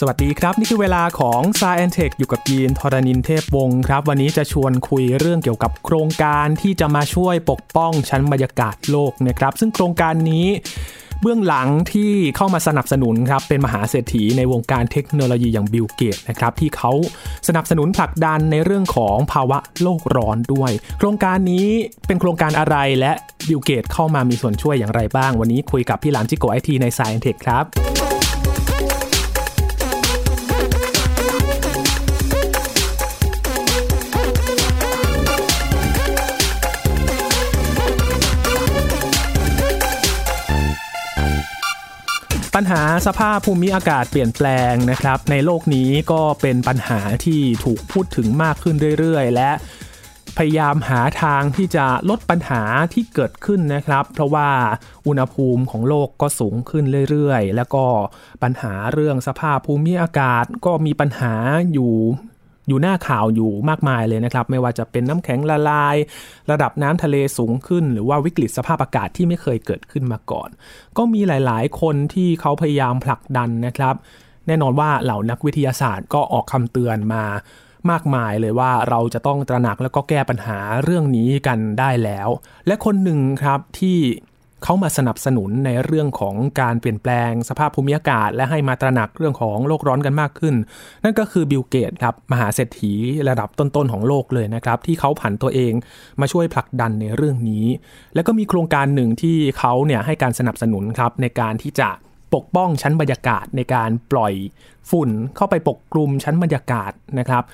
สวัสดีครับ นี่คือเวลาของ s ายแอนเทคอยู่กับยีนทรณินเทพวงศ์ครับ วันนี้จะชวนคุยเรื่องเกี่ยวกับโครงการที่จะมาช่วยปกป้องชั้นบรรยากาศโลกนะครับ ซึ่งโครงการนี้เบื้องหลังที่เข้ามาสนับสนุนครับเป็นมหาเศรษฐีในวงการเทคโนโลยีอย่างบิลเกตส์นะครับที่เขาสนับสนุนผลักดันในเรื่องของภาวะโลกร้อนด้วย โครงการนี้เป็นโครงการอะไรและบิลเกตส์เข้ามามีส่วนช่วยอย่างไรบ้าง วันนี้คุยกับพี่หลามจิ๊กโก๋ไอทีใน Sci Tech ครับ ปัญหาสภาพภูมิอากาศเปลี่ยนแปลงนะครับในโลกนี้ก็เป็นปัญหาที่ถูกพูดถึงมากขึ้นเรื่อยๆ และพยายามหาทางที่จะลดปัญหาที่เกิดขึ้นนะครับ เพราะว่าอุณหภูมิของโลกก็สูงขึ้นเรื่อยๆ แล้วก็ปัญหาเรื่องสภาพภูมิอากาศก็มีปัญหาอยู่ อยู่หน้าข่าวอยู่มากมายเลยนะครับ ไม่ว่าจะเป็นน้ำแข็งละลาย ระดับน้ำทะเลสูงขึ้น หรือว่าวิกฤตสภาพอากาศที่ไม่เคยเกิดขึ้นมาก่อน ก็มีหลาย ๆ คนที่เขาพยายามผลักดันนะครับ แน่นอนว่าเหล่านักวิทยาศาสตร์ก็ออกคำเตือนมามากมายเลยว่าเราจะต้องตระหนักแล้วก็แก้ปัญหาเรื่องนี้กันได้แล้ว และคนหนึ่งครับที่ เขามาสนับสนุนในเรื่องของการเปลี่ยนแปลงสภาพภูมิอากาศ และให้มาตระหนักเรื่องของโลกร้อนกันมากขึ้น นั่นก็คือบิลเกตครับมหาเศรษฐีระดับต้นๆของโลกเลยนะครับ ที่เขาผันตัวเองมาช่วยผลักดันในเรื่องนี้ แล้วก็มีโครงการหนึ่งที่เขาเนี่ยให้การสนับสนุนครับในการที่จะปกป้องชั้นบรรยากาศในการปล่อยฝุ่นเข้าไปปกคลุมชั้นบรรยากาศนะครับ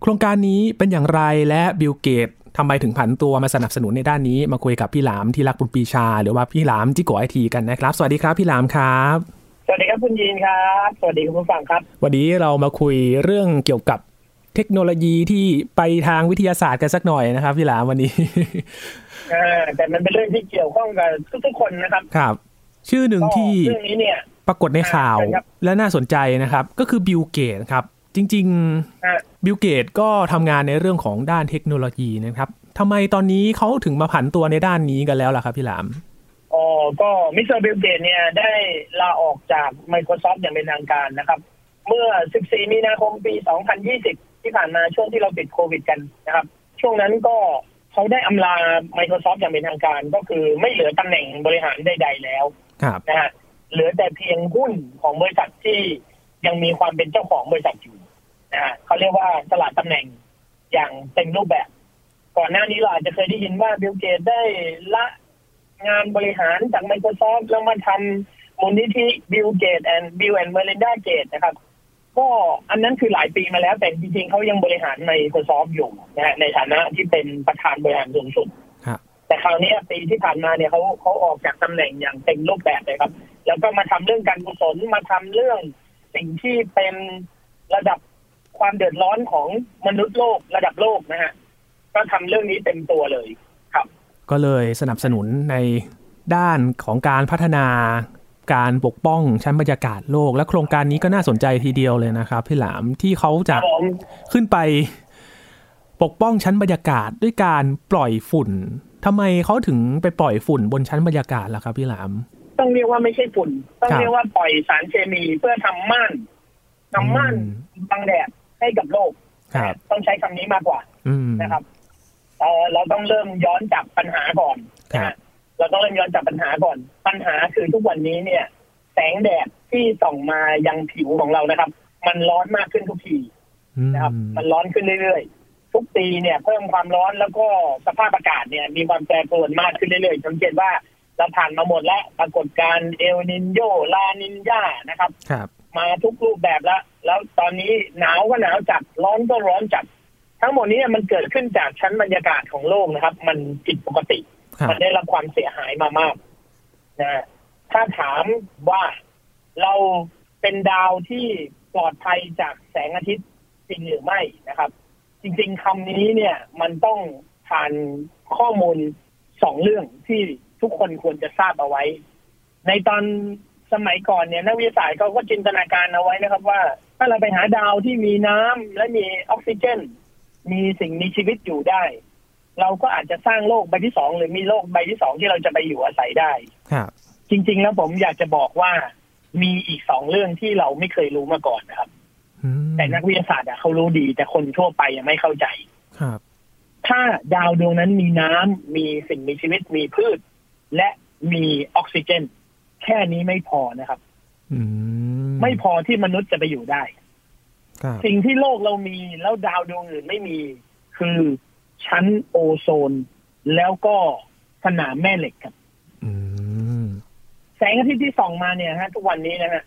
โครงการนี้เป็นอย่างไรและบิลเกต ทำไมถึงผันตัวมาสนับสนุนในด้านนี้ มาคุยกับพี่หลามที่รักบุญปีชา หรือว่าพี่หลามจิโกไอทีกันนะครับ สวัสดีครับพี่หลามครับสวัสดีครับคุณยีนครับ สวัสดีคุณผู้ฟังครับ วันนี้เรามาคุยเรื่องเกี่ยวกับเทคโนโลยีที่ไปทางวิทยาศาสตร์กันสักหน่อยนะครับ พี่หลามวันนี้อ่าแต่มันเป็นเรื่องที่เกี่ยวข้องกับทุกๆคนนะครับครับ ชื่อหนึ่งที่เรื่องนี้เนี่ยปรากฏในข่าวอ่าครับและน่าสนใจนะครับ ก็คือบิลเกตส์ครับ จริงอ่าๆบิลเกตส์ก็ทำงานในเรื่องของด้านเทคโนโลยีนะครับทำไมตอนนี้เขาถึงมาผันตัวในด้านนี้กันแล้วล่ะครับพี่หลามอ๋อก็มิสเตอร์บิลเกตส์เนี่ยได้ลาออกจาก Microsoft อย่างเป็นทางการนะครับ เมื่อ 14 มีนาคมปี 2020 ที่ผ่านมาช่วงที่เราติดโควิดกันนะครับ ช่วงนั้นก็เขาได้อำลา Microsoft อย่างเป็นทางการ ก็คือไม่เหลือตำแหน่งบริหารใดๆแล้วครับนะฮะเหลือแต่เพียงหุ้นของบริษัทที่ยังมีความเป็นเจ้าของบริษัทอยู่ นะฮะเขาเรียกว่าสละตำแหน่งอย่างเต็มรูปแบบ ก่อนหน้านี้เราอาจจะเคยได้ยินว่าบิลเกตได้ละงานบริหารจาก Microsoft แล้วมาทำมูลนิธิ Bill Gates and Bill and Melinda Gates นะครับ ก็อันนั้นคือหลายปีมาแล้ว แต่จริงๆเขายังบริหาร Microsoft อยู่นะฮะในฐานะที่เป็นประธานบริหารสูงสุดครับแต่คราวนี้ปีที่ผ่านมาเนี่ยเขาเขาออกจากตำแหน่งอย่างเต็มรูปแบบเลยครับ แล้วก็มาทำเรื่องการกุศลมาทำเรื่องสิ่งที่เป็นระดับ ความเดือดร้อนของมนุษย์โลกระดับโลกนะฮะก็ทำเรื่องนี้เต็มตัวเลยครับ ก็เลยสนับสนุนในด้านของการพัฒนาการปกป้องชั้นบรรยากาศโลก และโครงการนี้ก็น่าสนใจทีเดียวเลยนะครับพี่หลามที่เขาจะผมขึ้นไปปกป้องชั้นบรรยากาศด้วยการปล่อยฝุ่นทำไมเขาถึงไปปล่อยฝุ่นบนชั้นบรรยากาศล่ะครับพี่หลาม ต้องเรียกว่าไม่ใช่ฝุ่น ต้องครับเรียกว่าปล่อยสารเคมีเพื่อทำม่านทำม่านอืมบังแดด ให้กับโลกครับต้องใช้คำนี้มากกว่าอืมนะครับเอ่อเราต้องเริ่มย้อนจับปัญหาก่อนนะครัฮะบเราต้องเริ่มย้อนจับปัญหาก่อน ปัญหาคือทุกวันนี้เนี่ย แสงแดดที่ส่องมายังผิวของเรานะครับ มันร้อนมากขึ้นทุกทีอืมนะครับ มันร้อนขึ้นเรื่อยๆ ทุกปีเนี่ยเพิ่มความร้อนแล้วก็สภาพอากาศเนี่ย มีความแปรปรวนมากขึ้นเรื่อยๆสังเกตว่าเราผ่านมาหมดแล้วปรากฏการณ์เอลนินโยลานินยานะครับครับ มาทุกรูปแบบแล้ว แล้วตอนนี้หนาวก็หนาวจัดร้อนก็ร้อนจัด ทั้งหมดนี้มันเกิดขึ้นจากชั้นบรรยากาศของโลกนะครับ มันผิดปกติครับมันได้รับความเสียหายมามากนะถ้าถามว่าเราเป็นดาวที่ปลอดภัยจากแสงอาทิตย์จริงหรือไม่นะครับ จริง ๆคำนี้เนี่ย มันต้องผ่านข้อมูลสองเรื่องที่ทุกคนควรจะทราบเอาไว้ ในตอน สมัยก่อนเนี่ยนักวิทยาศาสตร์เขาก็จินตนาการเอาไว้นะครับ ว่า ถ้าเราไปหาดาวที่มีน้ำและมีออกซิเจน มีสิ่งมีชีวิตอยู่ได้ เราก็อาจจะสร้างโลกใบที่สองหรือมีโลกใบที่สองที่เราจะไปอยู่อาศัยได้ครับจริง ๆ แล้วผมอยากจะบอกว่ามีอีกสองเรื่องที่เราไม่เคยรู้มาก่อนนะครับอืมแต่นักวิทยาศาสตร์อะเขารู้ดี แต่คนทั่วไปยังไม่เข้าใจครับ ถ้าดาวดวงนั้นมีน้ำมีสิ่งมีชีวิตมีพืช และมีออกซิเจน แค่นี้ไม่พอนะครับอืมไม่พอที่มนุษย์จะไปอยู่ได้ครับสิ่งที่โลกเรามีแล้วดาวดวงอื่นไม่มี คือชั้นโอโซน แล้วก็สนามแม่เหล็กครับอืมแสงอาทิตย์ที่ส่องมาเนี่ยฮะ ทุกวันนี้นะฮะ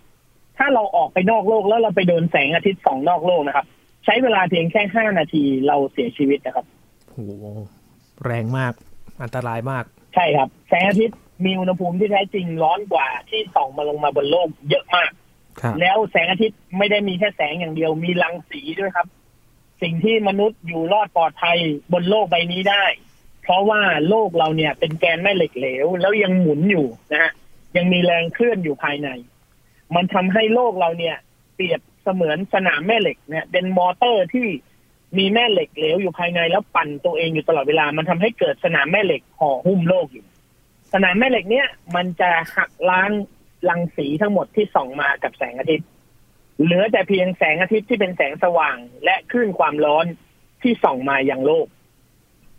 ถ้าเราออกไปนอกโลกแล้วเราไปโดนแสงอาทิตย์ส่องนอกโลกนะครับ ใช้เวลาเพียงแค่ห้านาทีเราเสียชีวิตนะครับโหแรงมากอันตรายมาก ใช่ครับ แสงอาทิตย์ มีอุณหภูมิที่แท้จริงร้อนกว่าที่ส่องมาลงมาบนโลกเยอะมากครับแล้วแสงอาทิตย์ไม่ได้มีแค่แสงอย่างเดียว มีรังสีด้วยครับ สิ่งที่มนุษย์อยู่รอดปลอดภัยบนโลกใบนี้ได้ เพราะว่าโลกเราเนี่ยเป็นแกนแม่เหล็กเหลว แล้วยังหมุนอยู่นะฮะ ยังมีแรงเคลื่อนอยู่ภายใน มันทำให้โลกเราเนี่ย เปรียบเสมือนสนามแม่เหล็กเนี่ย เป็นมอเตอร์ที่มีแม่เหล็กเหลวอยู่ภายในแล้วปั่นตัวเองอยู่ตลอดเวลา มันทำให้เกิดสนามแม่เหล็กห่อหุ้มโลกอยู่ สนามแม่เหล็กเนี่ย มันจะหักล้างรังสีทั้งหมดที่ส่องมากับแสงอาทิตย์ เหลือแต่เพียงแสงอาทิตย์ที่เป็นแสงสว่าง และคลื่นความร้อนที่ส่องมาอย่างโลก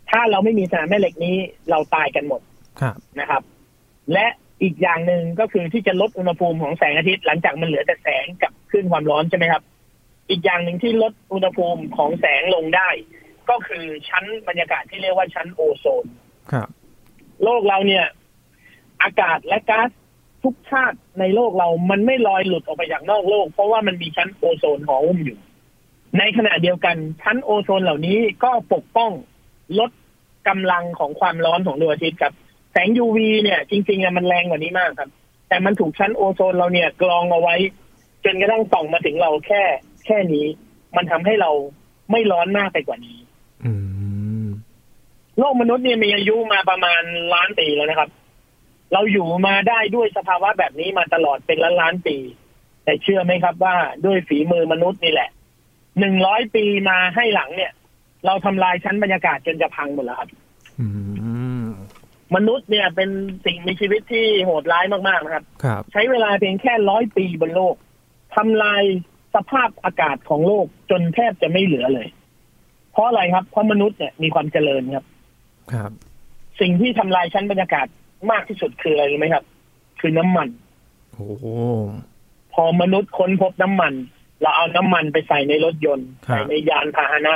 ถ้าเราไม่มีสนามแม่เหล็กนี้เราตายกันหมดครับนะครับ และอีกอย่างหนึ่งก็คือที่จะลดอุณหภูมิของแสงอาทิตย์ หลังจากมันเหลือแต่แสงกับคลื่นความร้อนใช่ไหมครับ อีกอย่างหนึ่งที่ลดอุณหภูมิของแสงลงได้ ก็คือชั้นบรรยากาศที่เรียกว่าชั้นโอโซนครับ โลกเราเนี่ย อากาศและก๊าซทุกชาติในโลกเรามันไม่ลอยหลุดออกไปจากนอกโลก เพราะว่ามันมีชั้นโอโซนห่อหุ้มอยู่ ในขณะเดียวกันชั้นโอโซนเหล่านี้ก็ปกป้องลดกำลังของความร้อนของดวงอาทิตย์ครับ แสง UV เนี่ย จริงๆอะมันแรงกว่านี้มากครับ แต่มันถูกชั้นโอโซนเราเนี่ยกรองเอาไว้ จนกระทั่งส่องมาถึงเราแค่ แค่นี้ มันทำให้เราไม่ร้อนมากไปกว่านี้อืมโลกมนุษย์เนี่ยมีอายุมาประมาณล้านปีแล้วนะครับ เราอยู่มาได้ด้วยสภาวะแบบนี้มาตลอดเป็นล้านล้านๆปี แต่เชื่อไหมครับว่าด้วยฝีมือมนุษย์นี่แหละหนึ่งร้อยปีมาให้หลังเนี่ย เราทำลายชั้นบรรยากาศจนจะพังหมดแล้วครับอืมมนุษย์เนี่ยเป็นสิ่งมีชีวิตที่โหดร้ายมากๆนะครับครับใช้เวลาเพียงแค่ร้อยปีบนโลกทำลายสภาพอากาศของโลกจนแทบจะไม่เหลือเลย เพราะอะไรครับ เพราะมนุษย์เนี่ยมีความเจริญครับ ครับ สิ่งที่ทำลายชั้นบรรยากาศ มากที่สุดคืออะไรรู้ไหมครับ คือน้ำมันโอ้โหพอมนุษย์ค้นพบน้ำมัน เราเอาน้ำมันไปใส่ในรถยนต์ครับใส่ในยานพาหนะ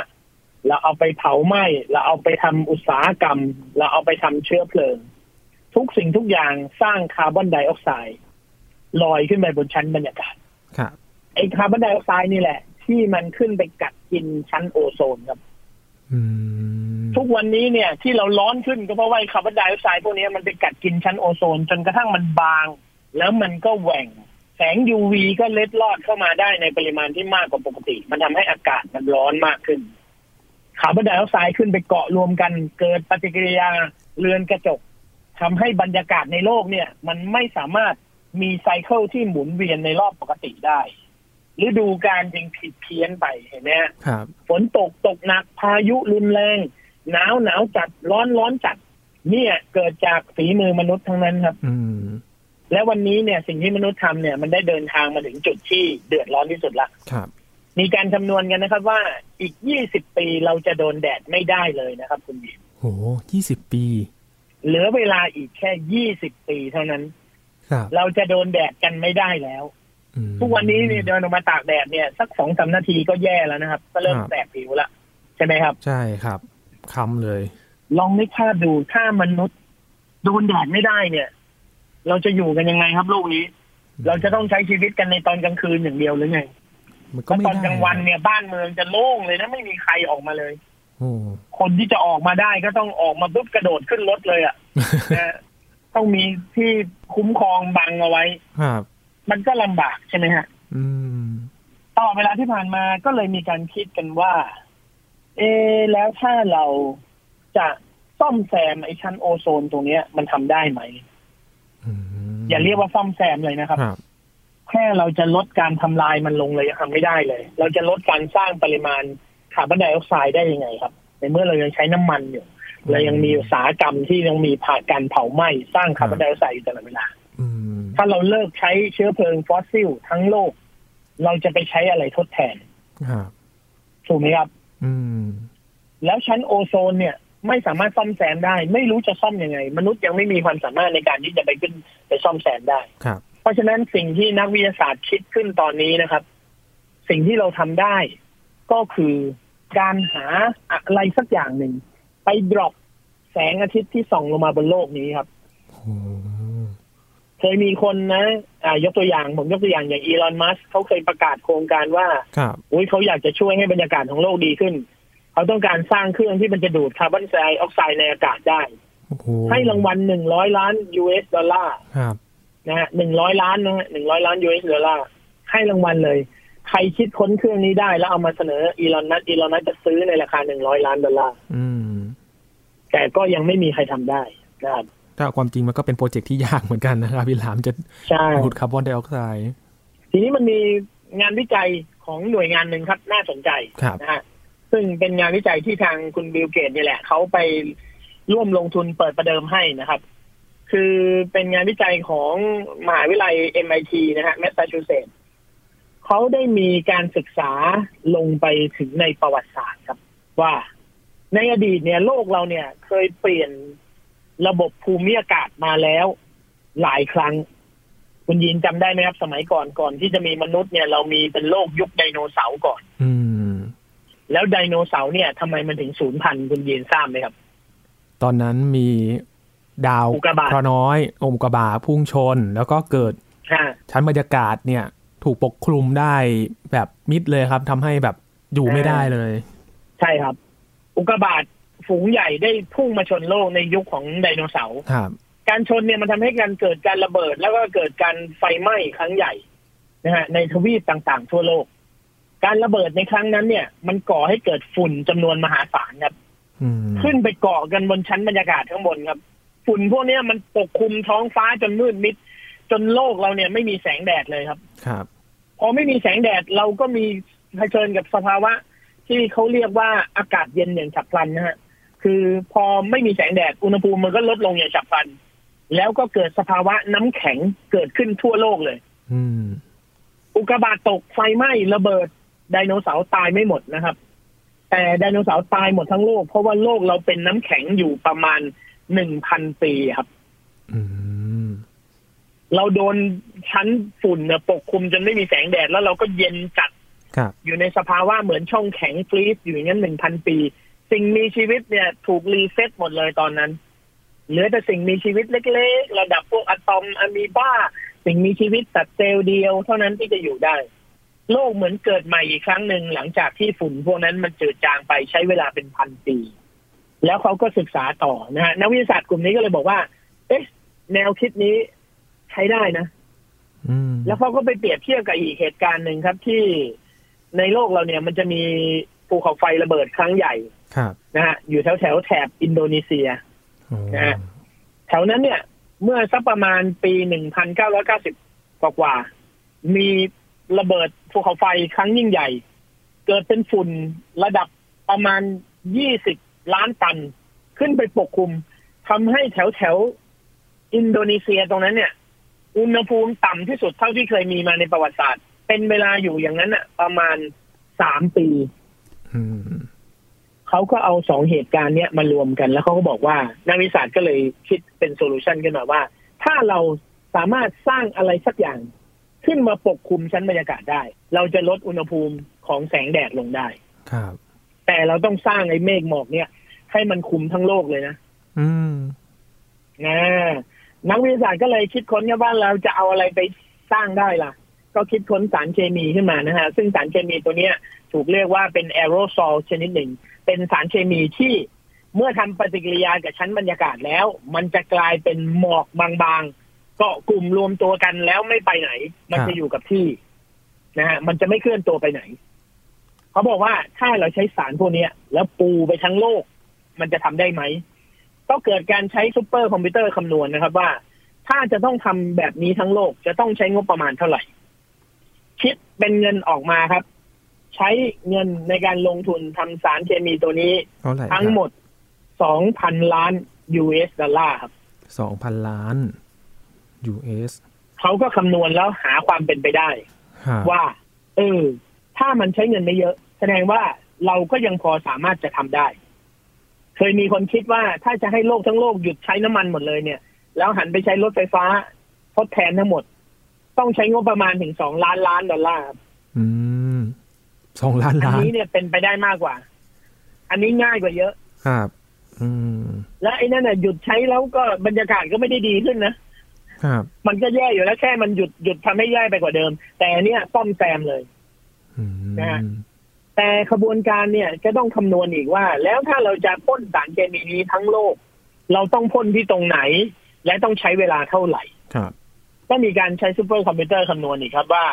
เราเอาไปเผาไหม้เราเอาไปทำอุตสาหกรรม เราเอาไปทำเชื้อเพลิง ทุกสิ่งทุกอย่างสร้างคาร์บอนไดออกไซด์ลอยขึ้นไปบนชั้นบรรยากาศครับไอ้คาร์บอนไดออกไซด์นี่แหละ ที่มันขึ้นไปกัดกินชั้นโอโซนครับ อืม ทุกวันนี้เนี่ยที่เราร้อนขึ้นก็เพราะว่าไอ้คาร์บอนไดออกไซด์พวกนี้มันไปกัดกินชั้นโอโซน จนกระทั่งมันบาง แล้วมันก็แหว่ง แสง UV ก็เล็ดลอดเข้ามาได้ในปริมาณที่มากกว่าปกติ มันทำให้อากาศมันร้อนมากขึ้นคาร์บอนไดออกไซด์ขึ้นไปเกาะรวมกัน เกิดปฏิกิริยาเรือนกระจกทำให้บรรยากาศในโลกเนี่ย มันไม่สามารถมีไซเคิลที่หมุนเวียนในรอบปกติได้ฤดูกาลจึงผิดเพี้ยนไปเห็นไหมฮะครับฝนตกตกหนักพายุรุนแรง หนาวหนาวจัดร้อนร้อนจัด เนี่ยเกิดจากฝีมือมนุษย์ทั้งนั้นครับ อืมและวันนี้เนี่ยสิ่งที่มนุษย์ทำเนี่ยมันได้เดินทางมาถึงจุดที่เดือดร้อนที่สุดละครับมีการคำนวณกันนะครับว่าอีก20ปีเราจะโดนแดดไม่ได้เลยนะครับ คุณบีมโหยี่สิบปี เหลือเวลาอีกแค่20ปีเท่านั้นครับเราจะโดนแดดกันไม่ได้แล้วอืมทุกวันนี้เนี่ยเดินออกมาตากแดดเนี่ย สักสองสามนาทีก็แย่แล้วนะครับ ก็เริ่มครับแสบผิวละใช่ไหมครับ ใช่ครับ คำเลย ลองนึกภาพดูถ้ามนุษย์โดนแดดไม่ได้เนี่ย เราจะอยู่กันยังไงครับโลกนี้ เราจะต้องใช้ชีวิตกันในตอนกลางคืนอย่างเดียวหรือไงมันก็แล้วไม่ตอนได้กลางวันเนี่ยบ้านเมืองจะโล่งเลยนะไม่มีใครออกมาเลยโอ้คนที่จะออกมาได้ก็ต้องออกมาปุ๊บกระโดดขึ้นรถเลยอะ่ะนะต้องมีที่คุ้มครองบังเอาไว้ครับมันก็ลำบากใช่ไหมฮะอืมตลอดเวลาที่ผ่านมาก็เลยมีการคิดกันว่า เอ๊ะแล้วถ้าเราจะซ่อมแซมไอ้ชั้นโอโซนตรงเนี้ย มันทำได้ไหมอืมอย่าเรียกว่าซ่อมแซมเลยนะครับครับแค่เราจะลดการทำลายมันลงเลยยังทำไม่ได้เลย เราจะลดการสร้างปริมาณคาร์บอนไดออกไซด์ได้ยังไงครับ ในเมื่อเรายังใช้น้ำมันอยู่เรายังมีอุตสาหกรรมที่ยังมีผ่านการเผาไหม้สร้างคาร์บอนไดออกไซด์อยู่ตลอดเวลาออืมถ้าเราเลิกใช้เชื้อเพลิงฟอสซิลทั้งโลก เราจะไปใช้อะไรทดแทนครับถูกไหมครับอืม แล้วชั้นโอโซนเนี่ย ไม่สามารถซ่อมแซมได้ ไม่รู้จะซ่อมยังไง มนุษย์ยังไม่มีความสามารถในการที่จะไปขึ้นไปซ่อมแซมได้ครับ เพราะฉะนั้นสิ่งที่นักวิทยาศาสตร์คิดขึ้นตอนนี้นะครับ สิ่งที่เราทำได้ ก็คือการหาอะไรสักอย่างหนึ่ง ไป dropแสงอาทิตย์ที่ส่องลงมาบนโลกนี้ครับโอ้ เคยมีคนนะอ่ายกตัวอย่างผมยกตัวอย่างอย่างอีลอนมัสก์เขาเคยประกาศโครงการว่าครับอุ้ยเขาอยากจะช่วยให้บรรยากาศของโลกดีขึ้น เขาต้องการสร้างเครื่องที่มันจะดูดคาร์บอนไดออกไซด์ในอากาศได้โอ้โหให้รางวัลหนึ่งร้อยล้าน US ดอลลาร์ครับนะฮะหนึ่งร้อยล้านนะฮะหนึ่งร้อยล้าน US ดอลลาร์ให้รางวัลเลย ใครคิดค้นเครื่องนี้ได้แล้วเอามาเสนออีลอน มัสก์ อีลอน มัสก์จะซื้อในราคาหนึ่งร้อยล้านดอลลาร์อืมแต่ก็ยังไม่มีใครทำได้นะครับ ถ้าความจริงมันก็เป็นโปรเจกต์ที่ยากเหมือนกันนะครับพี่หลามจะใช่ดูดคาร์บอนไดออกไซด์ทีนี้มันมีงานวิจัยของหน่วยงานหนึ่งครับน่าสนใจครับนะฮะซึ่งเป็นงานวิจัยที่ทางคุณบิลเกตส์นี่แหละเขาไปร่วมลงทุนเปิดประเดิมให้นะครับ คือเป็นงานวิจัยของมหาวิทยาลัย MIT นะฮะแมสซาชูเซตส์เขาได้มีการศึกษาลงไปถึงในประวัติศาสตร์ครับ ว่าในอดีตเนี่ยโลกเราเนี่ยเคยเปลี่ยน ระบบภูมิอากาศมาแล้วหลายครั้ง คุณยินจำได้ไหมครับ สมัยก่อนก่อนที่จะมีมนุษย์เนี่ยเรามีเป็นโลกยุคไดโนเสาร์ก่อน อืม แล้วไดโนเสาร์เนี่ยทำไมมันถึงสูญพันธุ์คุณยินทราบไหมครับ ตอนนั้นมีดาวอุกกาบาตเคราะห์น้อยองค์อุกกาบาตพุ่งชน แล้วก็เกิดฮะชั้นบรรยากาศเนี่ย ถูกปกคลุมได้แบบมิดเลยครับทำให้แบบอยู่ไม่ได้เลย ใช่ครับ อุกกาบาต ฝูงใหญ่ได้พุ่งมาชนโลกในยุคของไดโนเสาร์ครับการชนเนี่ยมันทำให้การเกิดการระเบิด แล้วก็เกิดการไฟไหม้ครั้งใหญ่นะฮะในทวีปต่างๆ ทั่วโลก การระเบิดในครั้งนั้นเนี่ย มันก่อให้เกิดฝุ่นจำนวนมหาศาลครับอืมขึ้นไปเกาะกันบนชั้นบรรยากาศข้างบนครับ ฝุ่นพวกเนี้ยมันปกคลุมท้องฟ้าจนมืดมิด จนโลกเราเนี่ยไม่มีแสงแดดเลยครับ ครับ พอไม่มีแสงแดดเราก็มีเผชิญกับสภาวะ ที่เขาเรียกว่าอากาศเย็นอย่างฉับพลันนะฮะ คือพอไม่มีแสงแดดอุณหภูมิมันก็ลดลงอย่างฉับพลัน แล้วก็เกิดสภาวะน้ำแข็งเกิดขึ้นทั่วโลกเลย อืมอุกกาบาตตกไฟไหม้ระเบิดไดโนเสาร์ตายไม่หมดนะครับ แต่ไดโนเสาร์ตายหมดทั้งโลก เพราะว่าโลกเราเป็นน้ำแข็งอยู่ประมาณหนึ่งพันปีครับอืมเราโดนชั้นฝุ่นเนี่ยปกคลุมจนไม่มีแสงแดดแล้วเราก็เย็นจัดครับอยู่ในสภาวะเหมือนช่องแข็ง freeze อยู่อย่างนั้นหนึ่งพันปี สิ่งมีชีวิตเนี่ยถูก reset หมดเลยตอนนั้น เหลือแต่สิ่งมีชีวิตเล็ก ๆ ระดับพวกอะตอมอะมีบา สิ่งมีชีวิตสัตว์เซลล์เดียว เท่านั้นที่จะอยู่ได้ โลกเหมือนเกิดใหม่อีกครั้งหนึ่งหลังจากที่ฝุ่นพวกนั้นมันจืดจางไปใช้เวลาเป็นพันปี แล้วเขาก็ศึกษาต่อนะฮะนักวิทยาศาสตร์กลุ่มนี้ก็เลยบอกว่า เอ๊ะ แนวคิดนี้ใช้ได้นะอืมแล้วเขาก็ไปเปรียบเทียบกับอีกเหตุการณ์หนึ่งครับที่ในโลกเราเนี่ยมันจะมีภูเขาไฟระเบิดครั้งใหญ่ครับ นะฮะอยู่แถวแถวๆแถบอินโดนีเซียโอ้นะฮะแถวนั้นเนี่ย เมื่อสักประมาณปี1990กว่ากว่าๆมีระเบิดภูเขาไฟครั้งยิ่งใหญ่ เกิดเป็นฝุ่นระดับประมาณ20ล้านตัน ขึ้นไปปกคลุมทำให้แถวแถวๆอินโดนีเซียตรงนั้นเนี่ย อุณหภูมิต่ำที่สุดเท่าที่เคยมีมาในประวัติศาสตร์ เป็นเวลาอยู่อย่างนั้นอะประมาณสามปีอืม เขาก็เอาสองเหตุการณ์เนี้ยมารวมกันแล้วเขาก็บอกว่านักวิทยาศาสตร์ก็เลยคิดเป็น solution ขึ้นมาว่า ถ้าเราสามารถสร้างอะไรสักอย่าง ขึ้นมาปกคลุมชั้นบรรยากาศได้ เราจะลดอุณหภูมิของแสงแดดลงได้ครับ แต่เราต้องสร้างไอ้เมฆหมอกเนี่ย ให้มันคุมทั้งโลกเลยนะ อืมนะนักวิทยาศาสตร์ก็เลยคิดค้นกันว่าเราจะเอาอะไรไปสร้างได้ล่ะ ก็คิดค้นสารเคมีขึ้นมานะฮะ ซึ่งสารเคมีตัวเนี้ย ถูกเรียกว่าเป็นแอโรซอลชนิดหนึ่ง เป็นสารเคมีที่เมื่อทำปฏิกิริยากับชั้นบรรยากาศแล้ว มันจะกลายเป็นหมอกบางๆเกาะกลุ่มรวมตัวกันแล้วไม่ไปไหน มันจะอยู่กับที่นะฮะมันจะไม่เคลื่อนตัวไปไหน เขาบอกว่าถ้าเราใช้สารพวกนี้แล้วปูไปทั้งโลก มันจะทำได้ไหมก็เกิดการใช้ซูเปอร์คอมพิวเตอร์คำนวณนะครับว่า ถ้าจะต้องทำแบบนี้ทั้งโลกจะต้องใช้งบประมาณเท่าไหร่ คิดเป็นเงินออกมาครับ ใช้เงินในการลงทุนทำสารเคมีตัวนี้เท่าไหร่ทั้งหมด2,000ล้าน US ดอลลาร์ครับสองพันล้าน US เขาก็คำนวณแล้วหาความเป็นไปได้ครับว่า เออ ถ้ามันใช้เงินไม่เยอะ แสดงว่าเราก็ยังพอสามารถจะทำได้ เคยมีคนคิดว่าถ้าจะให้โลกทั้งโลกหยุดใช้น้ำมันหมดเลยเนี่ย แล้วหันไปใช้รถไฟฟ้าทดแทนทั้งหมด ต้องใช้งบประมาณถึงสองล้านล้านดอลลาร์ครับอืม สองล้านอันล้านนี้เนี่ยเป็นไปได้มากกว่า อันนี้ง่ายกว่าเยอะ ครับ อืม และไอ้นั่นน่ะหยุดใช้แล้วก็บรรยากาศก็ไม่ได้ดีขึ้นนะครับ มันก็แย่อยู่แล้วแค่มันหยุดหยุดทำให้แย่ไปกว่าเดิม แต่อันเนี่ยซ่อมแซมเลยอืมนะฮะแต่ขบวนการเนี่ยจะต้องคำนวณอีกว่า แล้วถ้าเราจะพ่นสารเคมีนี้ทั้งโลก เราต้องพ่นที่ตรงไหน และต้องใช้เวลาเท่าไหร่ ครับ ก็มีการใช้ซูเปอร์คอมพิวเตอร์คำนวณอีกครับว่า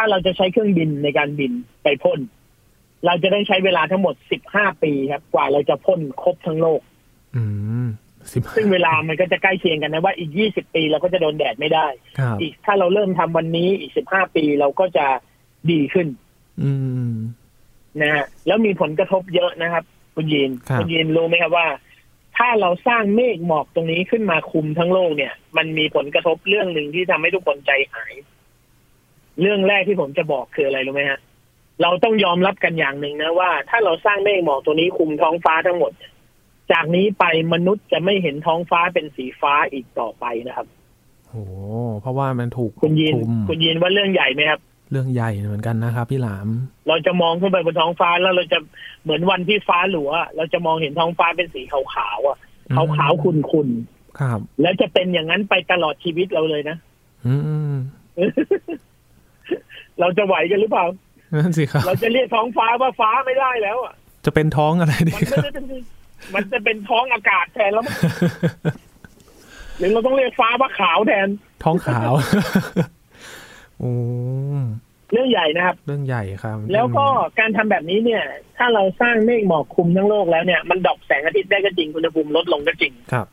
ถ้าเราจะใช้เครื่องบินในการบินไปพ่น เราจะต้องใช้เวลาทั้งหมด15ปีครับ กว่าเราจะพ่นครบทั้งโลก อืมสิบซึ่งเวลามันก็จะใกล้เคียงกันนะว่าอีก20ปีเราก็จะโดนแดดไม่ได้ครับอีกถ้าเราเริ่มทำวันนี้อีก15ปีเราก็จะดีขึ้น อืมนะฮะแล้วมีผลกระทบเยอะนะครับ คุณยีนครับณยีนรู้ไหมครับว่า ถ้าเราสร้างเมฆหมอกตรงนี้ขึ้นมาคุมทั้งโลกเนี่ย มันมีผลกระทบเรื่องหนึ่งที่ทำให้ทุกคนใจหาย เรื่องแรกที่ผมจะบอกคืออะไรรู้ไหมฮะ เราต้องยอมรับกันอย่างหนึ่งนะว่า ถ้าเราสร้างเมฆหมอกตัวนี้คุมท้องฟ้าทั้งหมด จากนี้ไปมนุษย์จะไม่เห็นท้องฟ้าเป็นสีฟ้าอีกต่อไปนะครับโหเพราะว่ามันถูกคุณยีนคุมคุณยีนว่าเรื่องใหญ่ไหมครับ เรื่องใหญ่เหมือนกันนะครับ พี่หลาม เราจะมองขึ้นไปบนท้องฟ้าแล้วเราจะเหมือนวันที่ฟ้าหลัว เราจะมองเห็นท้องฟ้าเป็นสีขาวๆอะอืมขาวๆขุ่นครับๆแล้วจะเป็นอย่างนั้นไปตลอดชีวิตเราเลยนะอืม เราจะไหวกันหรือเปล่านั่นสิครับ เราจะเรียกท้องฟ้าว่าฟ้าไม่ได้แล้วอะจะเป็นท้องอะไรดีมันคไม่รับได้เป็นมันจะเป็นท้องอากาศแทนแล้วมั้งหรือเราต้องเรียกฟ้าว่าขาวแทน ท้องขาวโอ้เรื่องใหญ่นะครับ เรื่องใหญ่ครับ แล้วก็การทำแบบนี้เนี่ย ถ้าเราสร้างเมฆหมอกคลุมทั้งโลกแล้วเนี่ย มันดรอปแสงอาทิตย์ได้ก็จริงอุณหภูมิลดลงก็จริง ครับ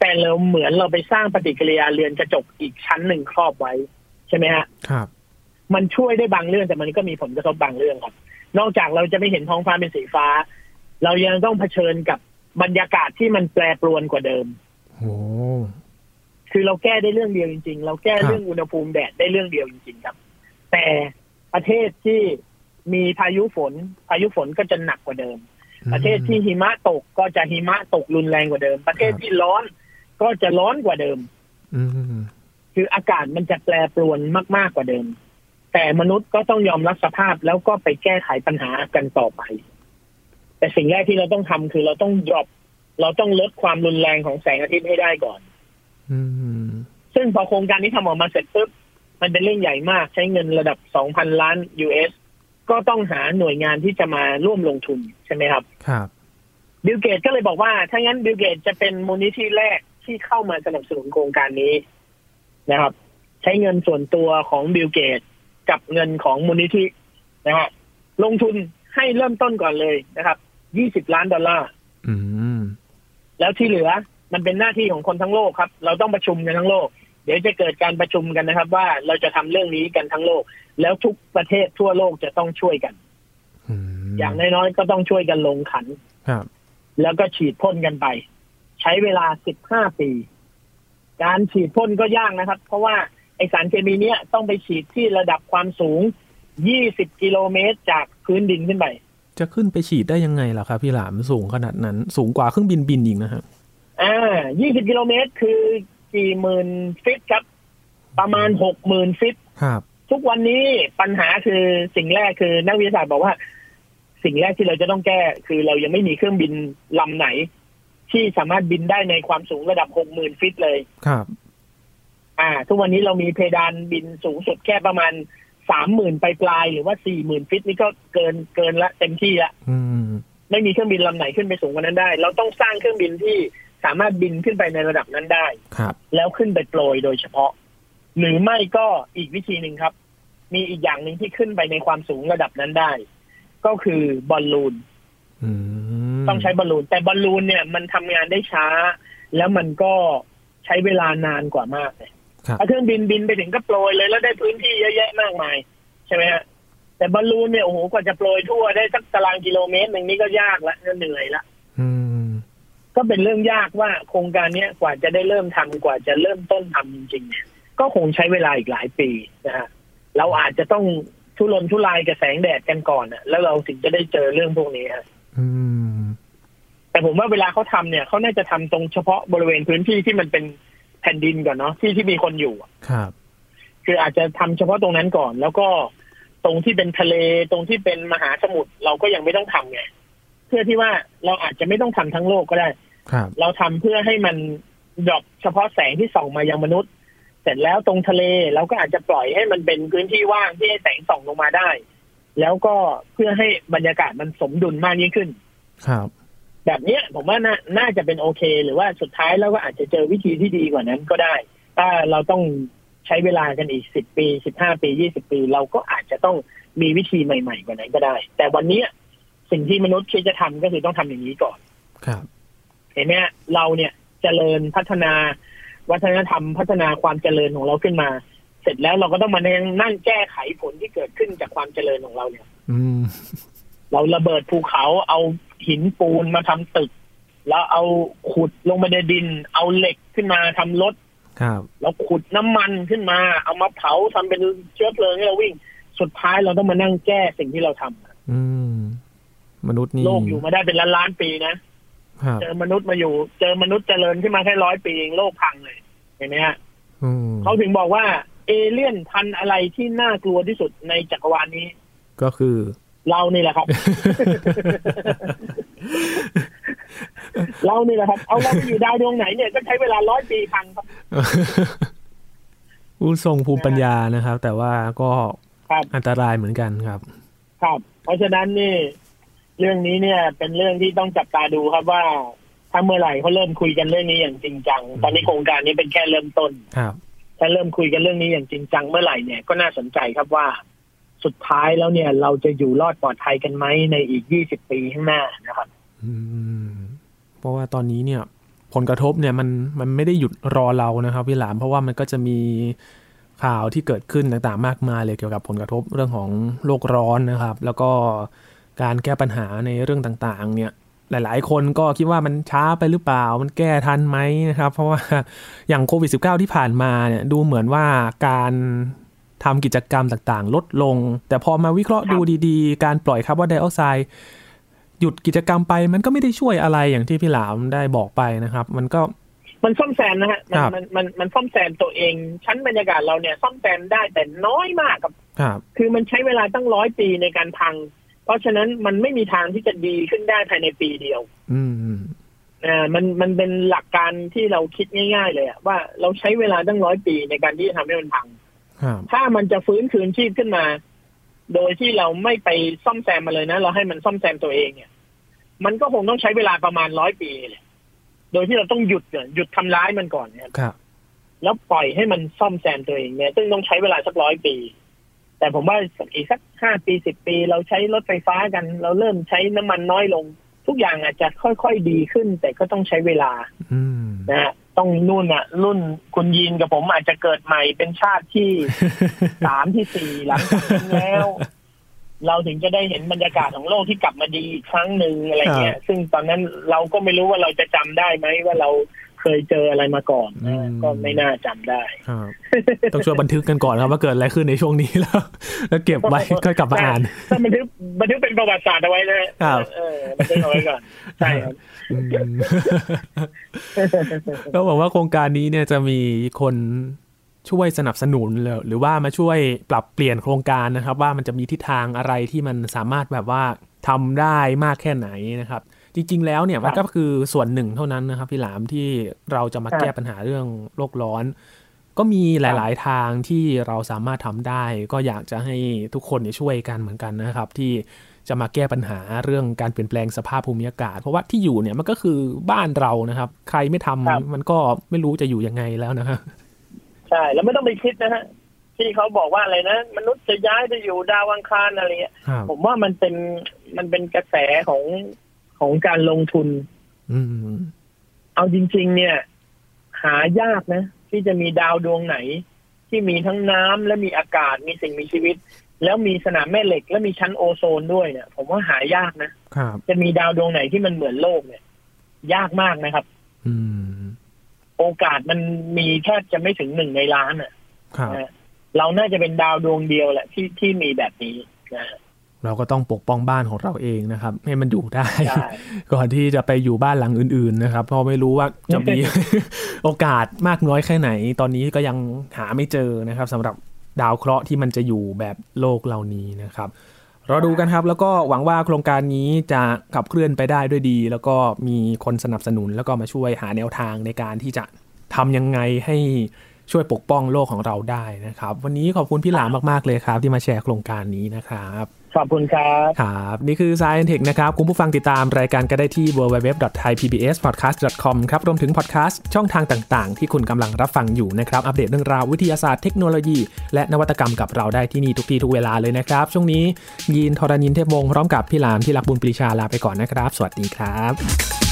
แต่เราเหมือนเราไปสร้างปฏิกิริยาเรือนกระจกอีกชั้นหนึ่งครอบไว้ ใช่ไหมฮะ ครับ มันช่วยได้บางเรื่องแต่มันก็มีผลกระทบบางเรื่องครับ นอกจากเราจะไม่เห็นท้องฟ้าเป็นสีฟ้า เรายังต้องเผชิญกับบรรยากาศที่มันแปรปรวนกว่าเดิมโอ้คือเราแก้ได้เรื่องเดียวจริง ๆ เราแก้ครับเรื่องอุณหภูมิแดดได้เรื่องเดียวจริง ๆ ครับ แต่ประเทศที่มีพายุฝน พายุฝนก็จะหนักกว่าเดิม ประเทศที่หิมะตกก็จะหิมะตกรุนแรงกว่าเดิม ประเทศที่ร้อนก็จะร้อนกว่าเดิมอืมคืออากาศมันจะแปรปรวนมาก ๆกว่าเดิม แต่มนุษย์ก็ต้องยอมรับสภาพแล้วก็ไปแก้ไขปัญหากันต่อไป แต่สิ่งแรกที่เราต้องทำคือเราต้อง drop เราต้องลดความรุนแรงของแสงอาทิตย์ให้ได้ก่อนอืมซึ่งพอโครงการนี้ทำออกมาเสร็จปุ๊บมันเป็นเรื่องใหญ่มากใช้เงินระดับ2,000ล้าน US ก็ต้องหาหน่วยงานที่จะมาร่วมลงทุนใช่ไหมครับ ครับ บิลเกตส์ก็เลยบอกว่า ถ้างั้นบิลเกตส์จะเป็นมูลนิธิแรกที่เข้ามาสนับสนุนโครงการนี้นะครับ ใช้เงินส่วนตัวของบิลเกตส์ กับเงินของมูลนิธินะฮะลงทุนให้เริ่มต้นก่อนเลยนะครับ20ล้านดอลลาร์อืมแล้วที่เหลือมันเป็นหน้าที่ของคนทั้งโลกครับ เราต้องประชุมกันทั้งโลก เดี๋ยวจะเกิดการประชุมกันนะครับ ว่าเราจะทำเรื่องนี้กันทั้งโลก แล้วทุกประเทศทั่วโลกจะต้องช่วยกันอืมอย่างน้อยๆก็ต้องช่วยกันลงขันครับ แล้วก็ฉีดพ่นกันไป ใช้เวลา15ปี การฉีดพ่นก็ยากนะครับ เพราะว่า ไอสารเคมีเนี้ยต้องไปฉีดที่ระดับความสูง 20 กิโลเมตรจากพื้นดินขึ้นไป จะขึ้นไปฉีดได้ยังไงล่ะครับพี่หลามสูงขนาดนั้น สูงกว่าเครื่องบินบินอีกนะฮะอ่า 20 กิโลเมตรคือกี่หมื่นฟิตครับ ประมาณ 60,000ฟิตครับ ทุกวันนี้ปัญหาคือสิ่งแรกคือนักวิทยาศาสตร์บอกว่า สิ่งแรกที่เราจะต้องแก้ คือเรายังไม่มีเครื่องบินลำไหนที่สามารถบินได้ในความสูงระดับ60,000ฟิตเลย ครับ อ่า ทุกวันนี้เรามีเพดานบินสูงสุดแค่ประมาณสามหมื่นปลายๆหรือว่าสี่หมื่นฟิตนี่ก็เกินเกินละเต็มที่ละอืมไม่มีเครื่องบินลำไหนขึ้นไปสูงกว่านั้นได้ เราต้องสร้างเครื่องบินที่สามารถบินขึ้นไปในระดับนั้นได้ครับ แล้วขึ้นไปโปรยโดยเฉพาะ หรือไม่ก็อีกวิธีหนึ่งครับ มีอีกอย่างหนึ่งที่ขึ้นไปในความสูงระดับนั้นได้ ก็คือบอลลูนอืมต้องใช้บอลลูน แต่บอลลูนเนี่ยมันทำงานได้ช้า แล้วมันก็ใช้เวลานานกว่ามากเลย ครับถ้าเครื่องบินบินไปถึงก็โปรยเลยแล้วได้พื้นที่เยอะแยะมากมาย ใช่ไหมฮะแต่บอลลูนเนี่ยโอ้โหกว่าจะโปรยทั่วได้สักตารางกิโลเมตรหนึ่งนี่ก็ยากละก็เหนื่อยละอืมก็เป็นเรื่องยากว่าโครงการเนี้ยกว่าจะได้เริ่มทำกว่าจะเริ่มต้นทำจริงๆเนี่ยก็คงใช้เวลาอีกหลายปีนะฮะเราอาจจะต้องทุรนทุรายกับแสงแดดกันก่อนอะแล้วเราถึงจะได้เจอเรื่องพวกนี้ฮะอืมแต่ผมว่าเวลาเขาทำเนี่ยเขาน่าจะทำตรงเฉพาะบริเวณพื้นที่ที่มันเป็น แผ่นดินก่อนเนาะที่ที่มีคนอยู่อะครับ คืออาจจะทำเฉพาะตรงนั้นก่อน แล้วก็ตรงที่เป็นทะเลตรงที่เป็นมหาสมุทรเราก็ยังไม่ต้องทำไงเพื่อที่ว่าเราอาจจะไม่ต้องทำทั้งโลกก็ได้ครับ เราทำเพื่อให้มันดรอปเฉพาะแสงที่ส่องมายังมนุษย์ เสร็จแล้วตรงทะเลเราก็อาจจะปล่อยให้มันเป็นพื้นที่ว่างที่ให้แสงส่องลงมาได้ แล้วก็เพื่อให้บรรยากาศมันสมดุลมากยิ่งขึ้น ครับ แบบเนี้ยผมว่าน่าน่าจะเป็นโอเค หรือว่าสุดท้ายเราก็อาจจะเจอวิธีที่ดีกว่านั้นก็ได้ ถ้าเราต้องใช้เวลากันอีกสิบปีสิบห้าปียี่สิบปี เราก็อาจจะต้องมีวิธีใหม่ ๆ กว่านั้นก็ได้ แต่วันเนี้ยสิ่งที่มนุษย์คิดจะทำก็คือต้องทำอย่างนี้ก่อน ครับ เห็นไหมฮะเราเนี่ยเจริญพัฒนา วัฒนธรรมพัฒนาความเจริญของเราขึ้นมา เสร็จแล้วเราก็ต้องมานั่งนั่งแก้ไขผลที่เกิดขึ้นจากความเจริญของเราเนี่ยอืม เราระเบิดภูเขาเอาหินปูนมาทำตึก แล้วเอาขุดลงมาในดิน เอาเหล็กขึ้นมาทำรถครับแล้วขุดน้ำมันขึ้นมา เอามาเผาทำเป็นเชื้อเพลิงให้เราวิ่ง สุดท้ายเราต้องมานั่งแก้สิ่งที่เราทำอืมมนุษย์นี่โลกอยู่มาได้เป็นล้านล้านๆปีนะครับเจอมนุษย์มาอยู่ เจอมนุษย์เจริญขึ้นมาแค่ร้อยปีเองโลกพังเลยเห็นไหมฮะอืมเขาถึงบอกว่า เอเลี่ยนพันธุ์อะไรที่น่ากลัวที่สุดในจักรวาลนี้ ก็คือ เรานี่แหละครับ เรานี่แหละครับ เอาเราไปอยู่ดาวดวงไหนเนี่ยก็ใช้เวลาร้อยปีพังครับผู้ทรงภูมิปัญญานะครับ แต่ว่าก็ครับอันตรายเหมือนกันครับ ครับ เพราะฉะนั้นนี่ เรื่องนี้เนี่ย เป็นเรื่องที่ต้องจับตาดูครับว่าถ้าเมื่อไหร่เขาเริ่มคุยกันเรื่องนี้อย่างจริงจัง ตอนนี้โครงการนี้เป็นแค่เริ่มต้น ครับ ถ้าเริ่มคุยกันเรื่องนี้อย่างจริงจังเมื่อไหร่เนี่ยก็น่าสนใจครับว่า สุดท้ายแล้วเนี่ย เราจะอยู่รอดปลอดภัยกันไหมในอีก20ปีข้างหน้านะครับเพราะว่าตอนนี้เนี่ย ผลกระทบเนี่ยมันมันไม่ได้หยุดรอเรานะครับพี่หลามเพราะว่ามันก็จะมีข่าวที่เกิดขึ้นต่างๆ มากมายเลยเกี่ยวกับผลกระทบเรื่องของโลกร้อนนะครับ แล้วก็การแก้ปัญหาในเรื่องต่างๆ เนี่ย หลายๆ คนก็คิดว่ามันช้าไปหรือเปล่า มันแก้ทันไหมนะครับ เพราะว่าอย่างโควิด -19 ที่ผ่านมาเนี่ยดูเหมือนว่าการ ทำกิจกรรมต่างๆ ลดลง แต่พอมาวิเคราะห์ครับดูดีๆ การปล่อยคาร์บอนไดออกไซด์หยุดกิจกรรมไปมันก็ไม่ได้ช่วยอะไรอย่างที่พี่หลามได้บอกไปนะครับ มันก็มันซ่อมแซมนะฮะมันครับมันมันมันซ่อมแซมตัวเอง ชั้นบรรยากาศเราเนี่ยซ่อมแซมได้แต่น้อยมากครับครับคือมันใช้เวลาตั้งร้อยปีในการพัง เพราะฉะนั้นมันไม่มีทางที่จะดีขึ้นได้ภายในปีเดียว อืมอ่ามันมันเป็นหลักการที่เราคิดง่าย ๆ เลยอะว่าเราใช้เวลาตั้งร้อยปีในการที่จะทำให้มันพังครับ ถ้ามันจะฟื้นคืนชีพขึ้นมา โดยที่เราไม่ไปซ่อมแซมมาเลยนะ เราให้มันซ่อมแซมตัวเองเนี่ย มันก็คงต้องใช้เวลาประมาณร้อยปีเลยโดยที่เราต้องหยุดก่อนหยุดทำร้ายมันก่อนเนี่ยครับ แล้วปล่อยให้มันซ่อมแซมตัวเองเนี่ย ซึ่งต้องใช้เวลาสักร้อยปี แต่ผมว่าอีกสักห้าปีสิบปี เราใช้รถไฟฟ้ากัน เราเริ่มใช้น้ำมันน้อยลง ทุกอย่างอาจจะค่อยๆดีขึ้น แต่ก็ต้องใช้เวลาอืมนะฮะต้องนู่นอะ รุ่นคุณยีนกับผมอาจจะเกิดใหม่เป็นชาติที่สามที่สี่หลังจากนั้นแล้ว เราถึงจะได้เห็นบรรยากาศของโลกที่กลับมาดีอีกครั้งหนึ่งอะไรเงี้ย ซึ่งตอนนั้นเราก็ไม่รู้ว่าเราจะจำได้ไหมว่าเรา เคยเจออะไรมาก่อนนะก็ไม่น่าจำได้ครับต้องช่วยบันทึกกันก่อนครับว่าเกิดอะไรขึ้นในช่วงนี้แล้ว แล้วเก็บไว้ค่อยกลับมาอ่านถ้าบันทึกบันทึกเป็นประวัติศาสตร์เอาไว้นะครับเออบันทึกเอาไว้ก่อนใช่ครับอืมก็บอกว่าโครงการนี้เนี่ยจะมีคนช่วยสนับสนุนหรือหรือว่ามาช่วยปรับเปลี่ยนโครงการนะครับ ว่ามันจะมีทิศทางอะไรที่มันสามารถแบบว่าทำได้มากแค่ไหนนะครับ จริง ๆ แล้วเนี่ยมันก็คือส่วนหนึ่งเท่านั้นนะครับพี่หลามที่เราจะมาแก้ปัญหาเรื่องโลกร้อน ก็มีหลาย ๆ ทางที่เราสามารถทำได้ ก็อยากจะให้ทุกคนเนี่ยช่วยกันเหมือนกันนะครับ ที่จะมาแก้ปัญหาเรื่องการเปลี่ยนแปลงสภาพภูมิอากาศ เพราะว่าที่อยู่เนี่ยมันก็คือบ้านเรานะครับ ใครไม่ทำครับมันก็ไม่รู้จะอยู่ยังไงแล้วนะฮะใช่แล้วไม่ต้องไปคิดนะฮะที่เขาบอกว่าอะไรนะ มนุษย์จะย้ายไปอยู่ดาวอังคารอะไรเงี้ยครับผมว่ามันเป็นมันเป็นกระแสของ ของการลงทุนอืมเอาจริง ๆ เนี่ย หายากนะ ที่จะมีดาวดวงไหน ที่มีทั้งน้ำและมีอากาศมีสิ่งมีชีวิต แล้วมีสนามแม่เหล็ก และมีชั้นโอโซนด้วยเนี่ย ผมว่าหายากนะครับจะมีดาวดวงไหนที่มันเหมือนโลกเนี่ย ยากมากนะครับอืมโอกาสมันมีแทบจะไม่ถึงหนึ่งในล้านอะครับนะเราน่าจะเป็นดาวดวงเดียวแหละที่ที่มีแบบนี้นะ เราก็ต้องปกป้องบ้านของเราเองนะครับ ให้มันอยู่ได้ใช่ก่อนที่จะไปอยู่บ้านหลังอื่น ๆ นะครับ เพราะไม่รู้ว่าจะมีโอกาสมากน้อยแค่ไหน ตอนนี้ก็ยังหาไม่เจอนะครับสำหรับดาวเคราะห์ที่มันจะอยู่แบบโลกเหล่านี้นะครับรอดูกันครับ แล้วก็หวังว่าโครงการนี้จะขับเคลื่อนไปได้ด้วยดี แล้วก็มีคนสนับสนุนแล้วก็มาช่วยหาแนวทางในการที่จะทำยังไงให้ช่วยปกป้องโลกของเราได้นะครับ วันนี้ขอบคุณพี่หลามมากๆเลยครับ ที่มาแชร์โครงการนี้นะครับ ขอบคุณครับ ครับ นี่คือ Science Tech นะครับ คุณผู้ฟังติดตามรายการก็ได้ที่ www.thaipbspodcast.com ครับ รวมถึงพอดแคสต์ช่องทางต่างๆ ที่คุณกำลังรับฟังอยู่นะครับ อัปเดตเรื่องราววิทยาศาสตร์เทคโนโลยี และนวัตกรรมกับเราได้ที่นี่ทุกที่ทุกเวลาเลยนะครับ ช่วงนี้ยีนทรณินเทพวงศ์พร้อมกับพี่หลามที่รักบุญปรีชาลาไปก่อนนะครับ สวัสดีครับ